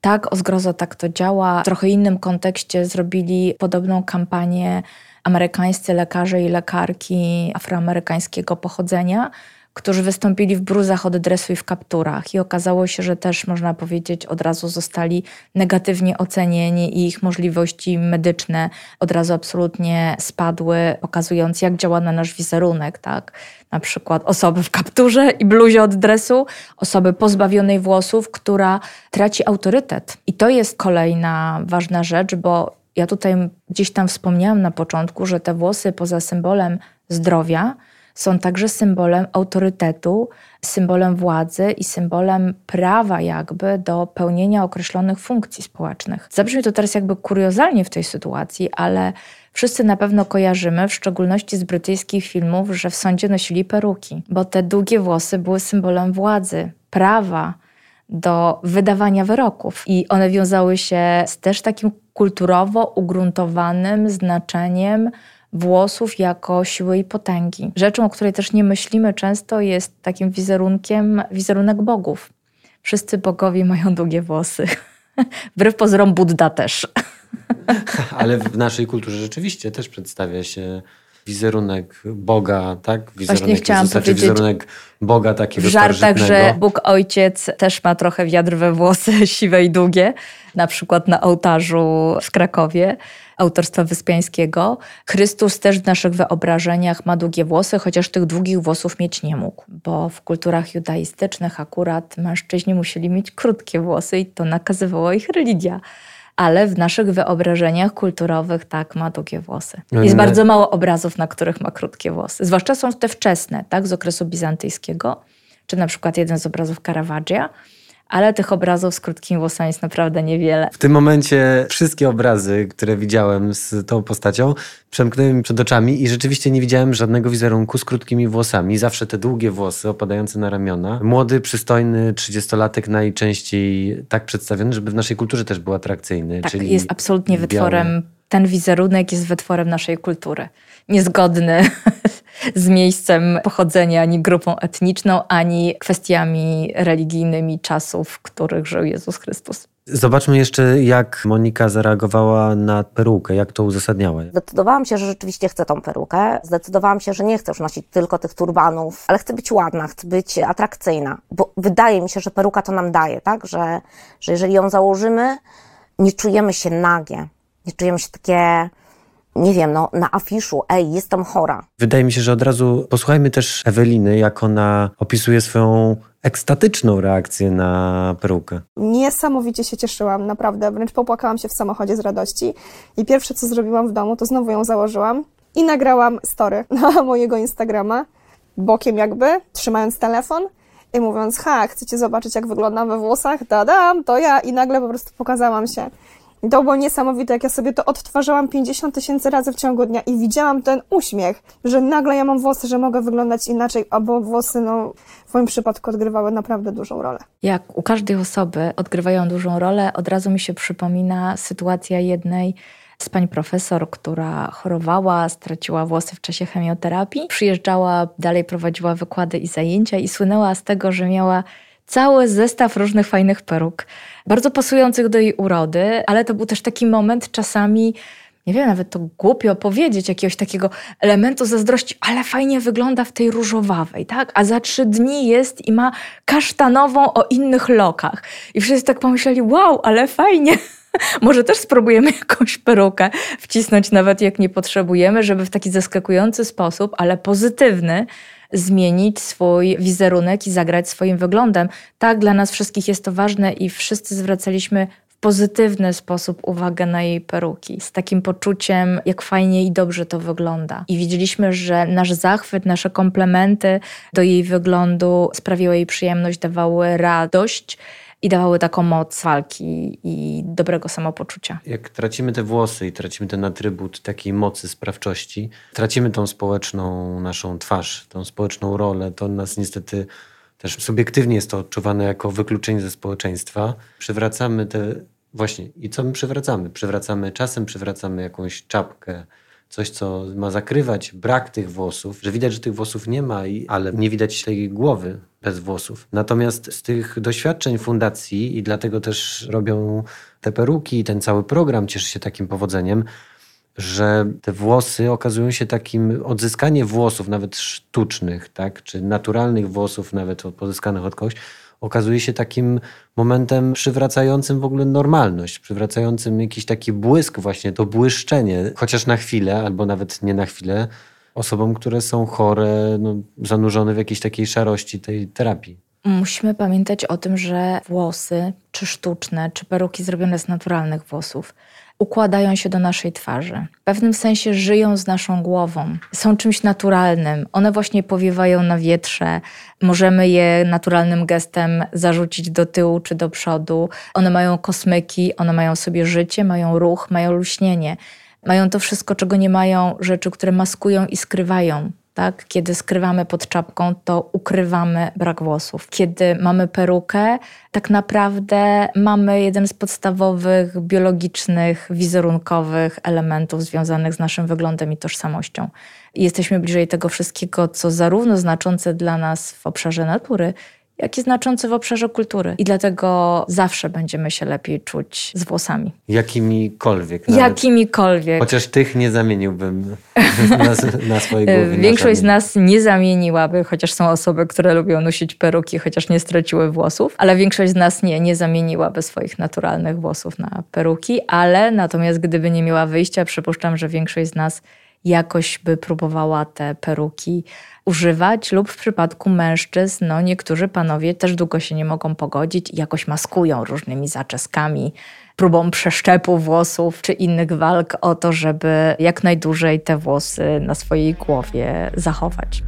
Tak, o zgrozo tak to działa. W trochę innym kontekście zrobili podobną kampanię amerykańscy lekarze i lekarki afroamerykańskiego pochodzenia, którzy wystąpili w bruzach od dresu i w kapturach. I okazało się, że też można powiedzieć od razu zostali negatywnie ocenieni i ich możliwości medyczne od razu absolutnie spadły, pokazując jak działa na nasz wizerunek, tak? Na przykład osoby w kapturze i bluzie od dresu, osoby pozbawionej włosów, która traci autorytet. I to jest kolejna ważna rzecz, bo ja tutaj gdzieś tam wspomniałam na początku, że te włosy poza symbolem zdrowia, są także symbolem autorytetu, symbolem władzy i symbolem prawa jakby do pełnienia określonych funkcji społecznych. Zabrzmi to teraz jakby kuriozalnie w tej sytuacji, ale wszyscy na pewno kojarzymy, w szczególności z brytyjskich filmów, że w sądzie nosili peruki, bo te długie włosy były symbolem władzy, prawa, do wydawania wyroków. I one wiązały się z też takim kulturowo ugruntowanym znaczeniem włosów jako siły i potęgi. Rzeczą, o której też nie myślimy często, jest takim wizerunkiem wizerunek bogów. Wszyscy bogowie mają długie włosy. Wbrew pozorom Buddha też. Ale w naszej kulturze rzeczywiście też przedstawia się wizerunek Boga, tak? Wizerunek Właśnie chciałam Jezusa, powiedzieć wizerunek Boga takiego W żartach, że. Bóg Ojciec też ma trochę wiatr we włosy, siwe i długie, na przykład na ołtarzu w Krakowie autorstwa Wyspiańskiego. Chrystus też w naszych wyobrażeniach ma długie włosy, chociaż tych długich włosów mieć nie mógł, bo w kulturach judaistycznych akurat mężczyźni musieli mieć krótkie włosy i to nakazywała ich religia. Ale w naszych wyobrażeniach kulturowych tak ma długie włosy. Jest No, bardzo mało obrazów, na których ma krótkie włosy. Zwłaszcza są te wczesne, tak, z okresu bizantyjskiego, czy na przykład jeden z obrazów Caravaggia, ale tych obrazów z krótkimi włosami jest naprawdę niewiele. W tym momencie wszystkie obrazy, które widziałem z tą postacią, przemknęły mi przed oczami i rzeczywiście nie widziałem żadnego wizerunku z krótkimi włosami. Zawsze te długie włosy opadające na ramiona. Młody, przystojny, trzydziestolatek najczęściej tak przedstawiony, żeby w naszej kulturze też był atrakcyjny. Tak, czyli jest absolutnie białe. wytworem, ten wizerunek jest wytworem naszej kultury. Niezgodny z miejscem pochodzenia, ani grupą etniczną, ani kwestiami religijnymi czasów, w których żył Jezus Chrystus. Zobaczmy jeszcze, jak Monika zareagowała na perukę, jak to uzasadniała. Zdecydowałam się, że rzeczywiście chcę tą perukę. Zdecydowałam się, że nie chcę już nosić tylko tych turbanów, ale chcę być ładna, chcę być atrakcyjna, bo wydaje mi się, że peruka to nam daje, tak? Że, że jeżeli ją założymy, nie czujemy się nagie, nie czujemy się takie, nie wiem, no, na afiszu, ej, jestem chora. Wydaje mi się, że od razu posłuchajmy też Eweliny, jak ona opisuje swoją ekstatyczną reakcję na perukę. Niesamowicie się cieszyłam, naprawdę. Wręcz popłakałam się w samochodzie z radości. I pierwsze, co zrobiłam w domu, to znowu ją założyłam i nagrałam story na mojego Instagrama, bokiem jakby, trzymając telefon i mówiąc, ha, chcecie zobaczyć, jak wyglądam we włosach? Dadam, to ja. I nagle po prostu pokazałam się. To było niesamowite, jak ja sobie to odtwarzałam 50 tysięcy razy w ciągu dnia i widziałam ten uśmiech, że nagle ja mam włosy, że mogę wyglądać inaczej, albo włosy, no, w moim przypadku odgrywały naprawdę dużą rolę. Jak u każdej osoby odgrywają dużą rolę, od razu mi się przypomina sytuacja jednej z pań profesor, która chorowała, straciła włosy w czasie chemioterapii. Przyjeżdżała, dalej prowadziła wykłady i zajęcia i słynęła z tego, że miała cały zestaw różnych fajnych peruk, bardzo pasujących do jej urody, ale to był też taki moment czasami, nie wiem, nawet to głupio powiedzieć, jakiegoś takiego elementu zazdrości, ale fajnie wygląda w tej różowawej, tak? A za trzy dni jest i ma kasztanową o innych lokach. I wszyscy tak pomyśleli, wow, ale fajnie. Może też spróbujemy jakąś perukę wcisnąć, nawet jak nie potrzebujemy, żeby w taki zaskakujący sposób, ale pozytywny, zmienić swój wizerunek i zagrać swoim wyglądem. Tak, dla nas wszystkich jest to ważne i wszyscy zwracaliśmy w pozytywny sposób uwagę na jej peruki, z takim poczuciem, jak fajnie i dobrze to wygląda. I widzieliśmy, że nasz zachwyt, nasze komplementy do jej wyglądu sprawiły jej przyjemność, dawały radość i dawały taką moc walki i dobrego samopoczucia. Jak tracimy te włosy i tracimy ten atrybut takiej mocy, sprawczości, tracimy tą społeczną naszą twarz, tą społeczną rolę, to nas niestety też subiektywnie jest to odczuwane jako wykluczenie ze społeczeństwa. Przywracamy te właśnie i co my przywracamy? Przywracamy czasem, przywracamy jakąś czapkę, coś, co ma zakrywać brak tych włosów, że widać, że tych włosów nie ma, ale nie widać tej głowy bez włosów. Natomiast z tych doświadczeń fundacji i dlatego też robią te peruki i ten cały program cieszy się takim powodzeniem, że te włosy okazują się takim, odzyskanie włosów, nawet sztucznych, tak, czy naturalnych włosów, nawet pozyskanych od kogoś, okazuje się takim momentem przywracającym w ogóle normalność, przywracającym jakiś taki błysk, właśnie to błyszczenie, chociaż na chwilę, albo nawet nie na chwilę, osobom, które są chore, no, zanurzone w jakiejś takiej szarości tej terapii. Musimy pamiętać o tym, że włosy, czy sztuczne, czy peruki zrobione z naturalnych włosów, układają się do naszej twarzy. W pewnym sensie żyją z naszą głową. Są czymś naturalnym. One właśnie powiewają na wietrze. Możemy je naturalnym gestem zarzucić do tyłu czy do przodu. One mają kosmyki, one mają sobie życie, mają ruch, mają luśnienie. Mają to wszystko, czego nie mają rzeczy, które maskują i skrywają tak? Kiedy skrywamy pod czapką, to ukrywamy brak włosów. Kiedy mamy perukę, tak naprawdę mamy jeden z podstawowych biologicznych, wizerunkowych elementów związanych z naszym wyglądem i tożsamością. Jesteśmy bliżej tego wszystkiego, co zarówno znaczące dla nas w obszarze natury, jak i znaczący w obszarze kultury. I dlatego zawsze będziemy się lepiej czuć z włosami. Jakimikolwiek. Nawet. Jakimikolwiek. Chociaż tych nie zamieniłbym na, na swojej głowie. Większość z nas nie zamieniłaby, chociaż są osoby, które lubią nosić peruki, chociaż nie straciły włosów, ale większość z nas nie, nie zamieniłaby swoich naturalnych włosów na peruki, ale natomiast gdyby nie miała wyjścia, przypuszczam, że większość z nas jakoś by próbowała te peruki używać, lub w przypadku mężczyzn, no niektórzy panowie też długo się nie mogą pogodzić i jakoś maskują różnymi zaczeskami, próbą przeszczepu włosów czy innych walk o to, żeby jak najdłużej te włosy na swojej głowie zachować.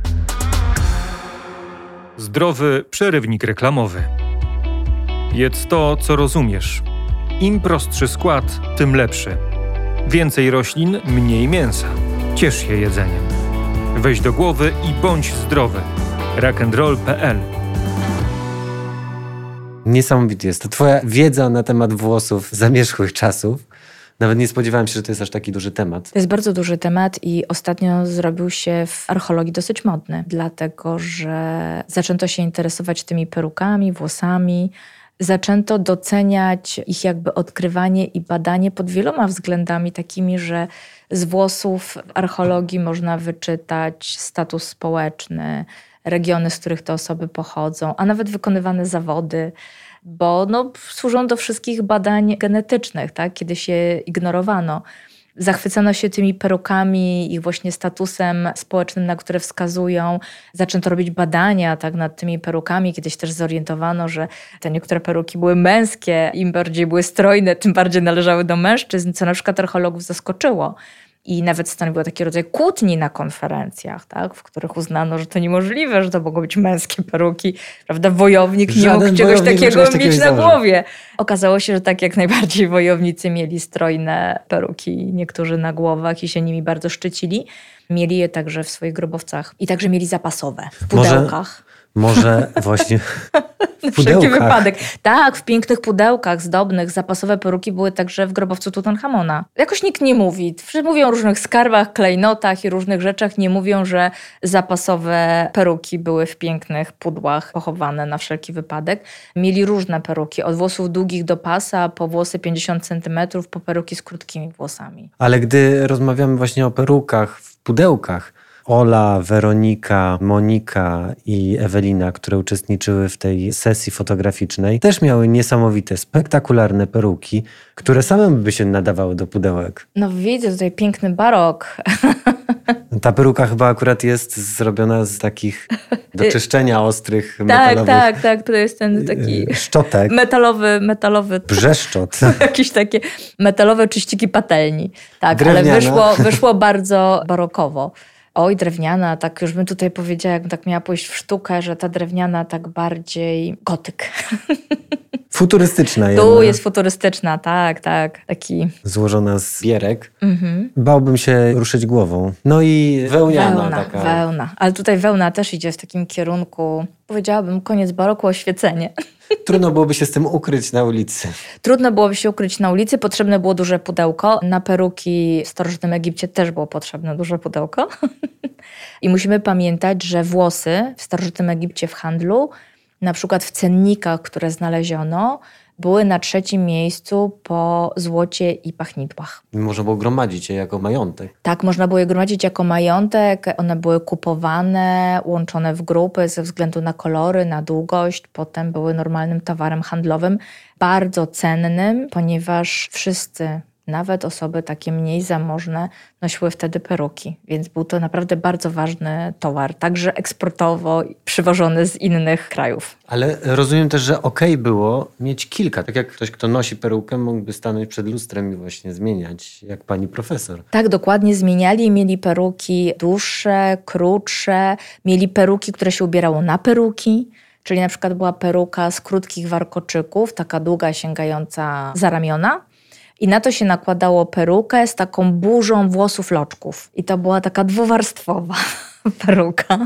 Zdrowy przerywnik reklamowy. Jedz to, co rozumiesz. Im prostszy skład, tym lepszy. Więcej roślin, mniej mięsa. Ciesz się jedzeniem. Weź do głowy i bądź zdrowy. rockandroll.pl Niesamowity jest to. Twoja wiedza na temat włosów zamierzchłych czasów. Nawet nie spodziewałem się, że to jest aż taki duży temat. To jest bardzo duży temat i ostatnio zrobił się w archeologii dosyć modny, dlatego że zaczęto się interesować tymi perukami, włosami, zaczęto doceniać ich jakby odkrywanie i badanie pod wieloma względami, takimi, że z włosów archeologii można wyczytać status społeczny, regiony, z których te osoby pochodzą, a nawet wykonywane zawody, bo no, służą do wszystkich badań genetycznych, tak? kiedy się ignorowano Zachwycano się tymi perukami, ich właśnie statusem społecznym, na które wskazują. Zaczęto robić badania tak, nad tymi perukami. Kiedyś też zorientowano, że te niektóre peruki były męskie, im bardziej były strojne, tym bardziej należały do mężczyzn, co na przykład archeologów zaskoczyło i nawet stanowiło taki rodzaj kłótni na konferencjach, tak, w których uznano, że to niemożliwe, że to mogą być męskie peruki. Prawda? Wojownik Żaden nie mógł czegoś takiego mieć na głowie. Okazało się, że tak jak najbardziej wojownicy mieli strojne peruki, niektórzy na głowach i się nimi bardzo szczycili. Mieli je także w swoich grobowcach i także mieli zapasowe w pudełkach. Może może właśnie na wszelki wypadek. Tak, w pięknych pudełkach zdobnych zapasowe peruki były także w grobowcu Tutenchamona. Jakoś nikt nie mówi. Mówią o różnych skarbach, klejnotach i różnych rzeczach. Nie mówią, że zapasowe peruki były w pięknych pudłach pochowane na wszelki wypadek. Mieli różne peruki, od włosów długich do pasa, po włosy 50 cm, po peruki z krótkimi włosami. Ale gdy rozmawiamy właśnie o perukach w pudełkach, Ola, Weronika, Monika i Ewelina, które uczestniczyły w tej sesji fotograficznej, też miały niesamowite, spektakularne peruki, które same by się nadawały do pudełek. No widzę tutaj piękny barok. Ta peruka chyba akurat jest zrobiona z takich do czyszczenia ostrych tak, metalowych tak, tak. To jest ten taki y, szczotek. metalowy, metalowy Brzeszczot. jakieś takie metalowe czyściki patelni. Tak, Drewniana. ale wyszło, wyszło bardzo barokowo. Oj, drewniana, tak już bym tutaj powiedziała, jakbym tak miała pójść w sztukę, że ta drewniana tak bardziej gotyk. Futurystyczna Tu jedna, jest futurystyczna, tak, tak. Taki złożona z bierek. mhm. Bałbym się ruszyć głową. No i wełniana wełna, taka. wełna. Ale tutaj wełna też idzie w takim kierunku, powiedziałabym, koniec baroku, oświecenie. Trudno byłoby się z tym ukryć na ulicy. Trudno byłoby się ukryć na ulicy, potrzebne było duże pudełko. Na peruki w starożytnym Egipcie też było potrzebne duże pudełko. I musimy pamiętać, że włosy w starożytnym Egipcie w handlu, na przykład w cennikach, które znaleziono, były na trzecim miejscu po złocie i pachnidłach. Można było gromadzić je jako majątek. Tak, można było je gromadzić jako majątek. One były kupowane, łączone w grupy ze względu na kolory, na długość. Potem były normalnym towarem handlowym, bardzo cennym, ponieważ wszyscy, nawet osoby takie mniej zamożne, nosiły wtedy peruki. Więc był to naprawdę bardzo ważny towar, także eksportowo przywożony z innych krajów. Ale rozumiem też, że okej było mieć kilka. Tak jak ktoś, kto nosi perukę, mógłby stanąć przed lustrem i właśnie zmieniać, jak pani profesor. Tak, dokładnie zmieniali. Mieli peruki dłuższe, krótsze, mieli peruki, które się ubierało na peruki. Czyli na przykład była peruka z krótkich warkoczyków, taka długa, sięgająca za ramiona. I na to się nakładało perukę z taką burzą włosów loczków. I to była taka dwuwarstwowa peruka.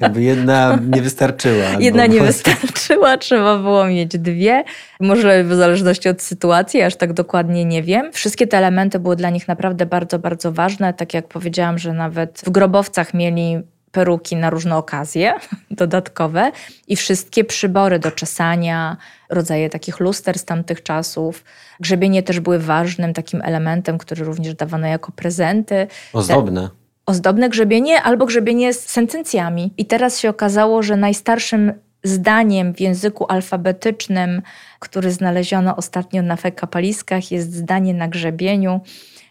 Jakby jedna nie wystarczyła. Jedna nie może- wystarczyła, trzeba było mieć dwie. Może w zależności od sytuacji, aż tak dokładnie nie wiem. Wszystkie te elementy były dla nich naprawdę bardzo, bardzo ważne. Tak jak powiedziałam, że nawet w grobowcach mieli peruki na różne okazje dodatkowe i wszystkie przybory do czesania, rodzaje takich luster z tamtych czasów. Grzebienie też były ważnym takim elementem, który również dawano jako prezenty. Ozdobne. Ozdobne grzebienie albo grzebienie z sentencjami. I teraz się okazało, że najstarszym zdaniem w języku alfabetycznym, który znaleziono ostatnio na fekapaliskach, jest zdanie na grzebieniu,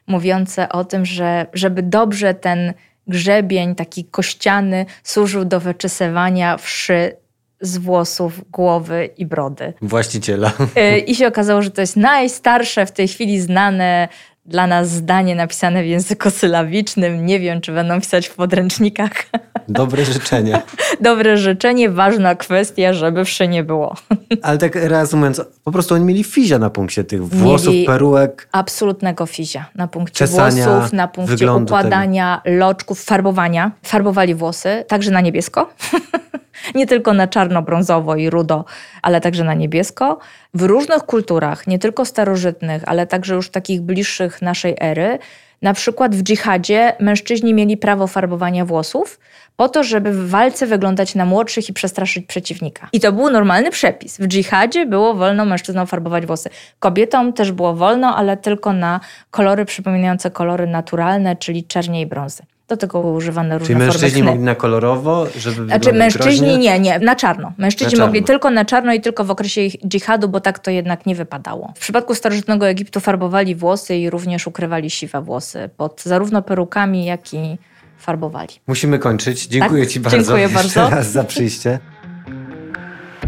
mówiące o tym, że żeby dobrze ten grzebień, taki kościany, służył do wyczesywania wszy z włosów, głowy i brody. Właściciela. Y, I się okazało, że to jest najstarsze w tej chwili znane dla nas zdanie napisane w języku sylabicznym. Nie wiem, czy będą pisać w podręcznikach. Dobre życzenia. Dobre życzenie, ważna kwestia, żeby wszy nie było. Ale tak reasumując, po prostu oni mieli fizia na punkcie tych włosów, Mieli- perułek. Absolutnego fizia na punkcie Czesania, włosów, na punkcie układania loczków, farbowania. Farbowali włosy, także na niebiesko. nie tylko na czarno-brązowo i rudo, ale także na niebiesko. W różnych kulturach, nie tylko starożytnych, ale także już takich bliższych naszej ery, na przykład w dżihadzie mężczyźni mieli prawo farbowania włosów po to, żeby w walce wyglądać na młodszych i przestraszyć przeciwnika. I to był normalny przepis. W dżihadzie było wolno mężczyznom farbować włosy. Kobietom też było wolno, ale tylko na kolory przypominające kolory naturalne, czyli czernie i brązy. Do tego używane różne Czyli formy mężczyźni chny. mogli na kolorowo, żeby Znaczy mężczyźni groźnie? nie, nie, na czarno. Mężczyźni Na mogli czarno. tylko na czarno i tylko w okresie dżihadu, bo tak to jednak nie wypadało. W przypadku starożytnego Egiptu farbowali włosy i również ukrywali siwe włosy pod zarówno perukami, jak i farbowali. Musimy kończyć. Dziękuję Tak? Ci bardzo. Dziękuję jeszcze bardzo. raz za przyjście.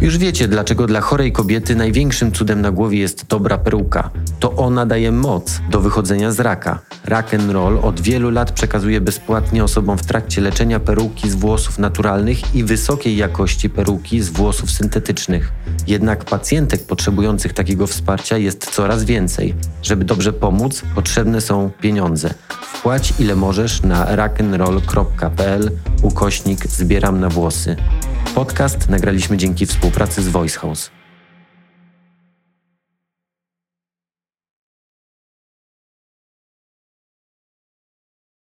Już wiecie, dlaczego dla chorej kobiety największym cudem na głowie jest dobra peruka. To ona daje moc do wychodzenia z raka. Rock and Roll od wielu lat przekazuje bezpłatnie osobom w trakcie leczenia peruki z włosów naturalnych i wysokiej jakości peruki z włosów syntetycznych. Jednak pacjentek potrzebujących takiego wsparcia jest coraz więcej. Żeby dobrze pomóc, potrzebne są pieniądze. Wpłać ile możesz na rockandroll.pl ukośnik zbieram na włosy. Podcast nagraliśmy dzięki współpracy z Voice House.